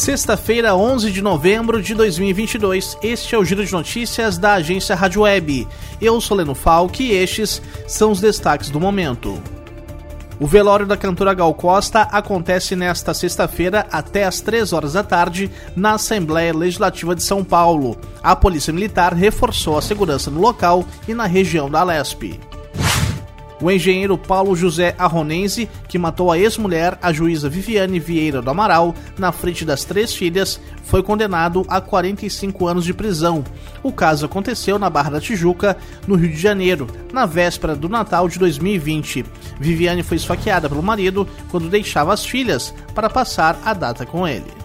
Sexta-feira, 11 de novembro de 2022. Este é o Giro de Notícias da agência Rádio Web. Eu sou Leno Falck e estes são os destaques do momento. O velório da cantora Gal Costa acontece nesta sexta-feira até às 3 horas da tarde na Assembleia Legislativa de São Paulo. A Polícia Militar reforçou a segurança no local e na região da Lespe. O engenheiro Paulo José Arronense, que matou a ex-mulher, a juíza Viviane Vieira do Amaral, na frente das três filhas, foi condenado a 45 anos de prisão. O caso aconteceu na Barra da Tijuca, no Rio de Janeiro, na véspera do Natal de 2020. Viviane foi esfaqueada pelo marido quando deixava as filhas para passar a data com ele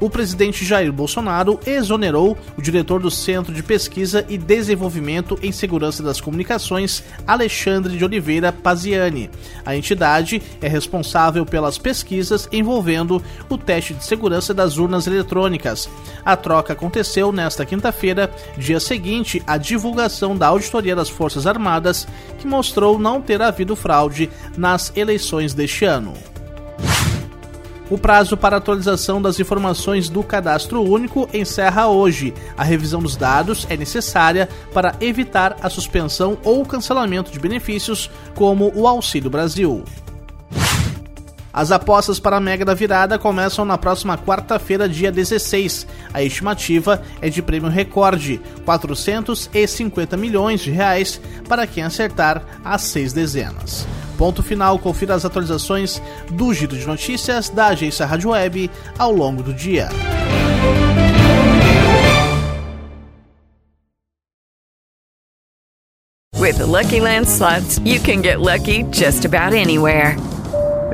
o presidente Jair Bolsonaro exonerou o diretor do Centro de Pesquisa e Desenvolvimento em Segurança das Comunicações, Alexandre de Oliveira Paziani. A entidade é responsável pelas pesquisas envolvendo o teste de segurança das urnas eletrônicas. A troca aconteceu nesta quinta-feira, dia seguinte à divulgação da Auditoria das Forças Armadas, que mostrou não ter havido fraude nas eleições deste ano. O prazo para atualização das informações do cadastro único encerra hoje. A revisão dos dados é necessária para evitar a suspensão ou cancelamento de benefícios, como o Auxílio Brasil. As apostas para a Mega da Virada começam na próxima quarta-feira, dia 16. A estimativa é de prêmio recorde, 450 milhões de reais para quem acertar as seis dezenas. Ponto final, confira as atualizações do Giro de Notícias da agência Rádio Web ao longo do dia. With the Lucky Land slots, you can get lucky just about anywhere.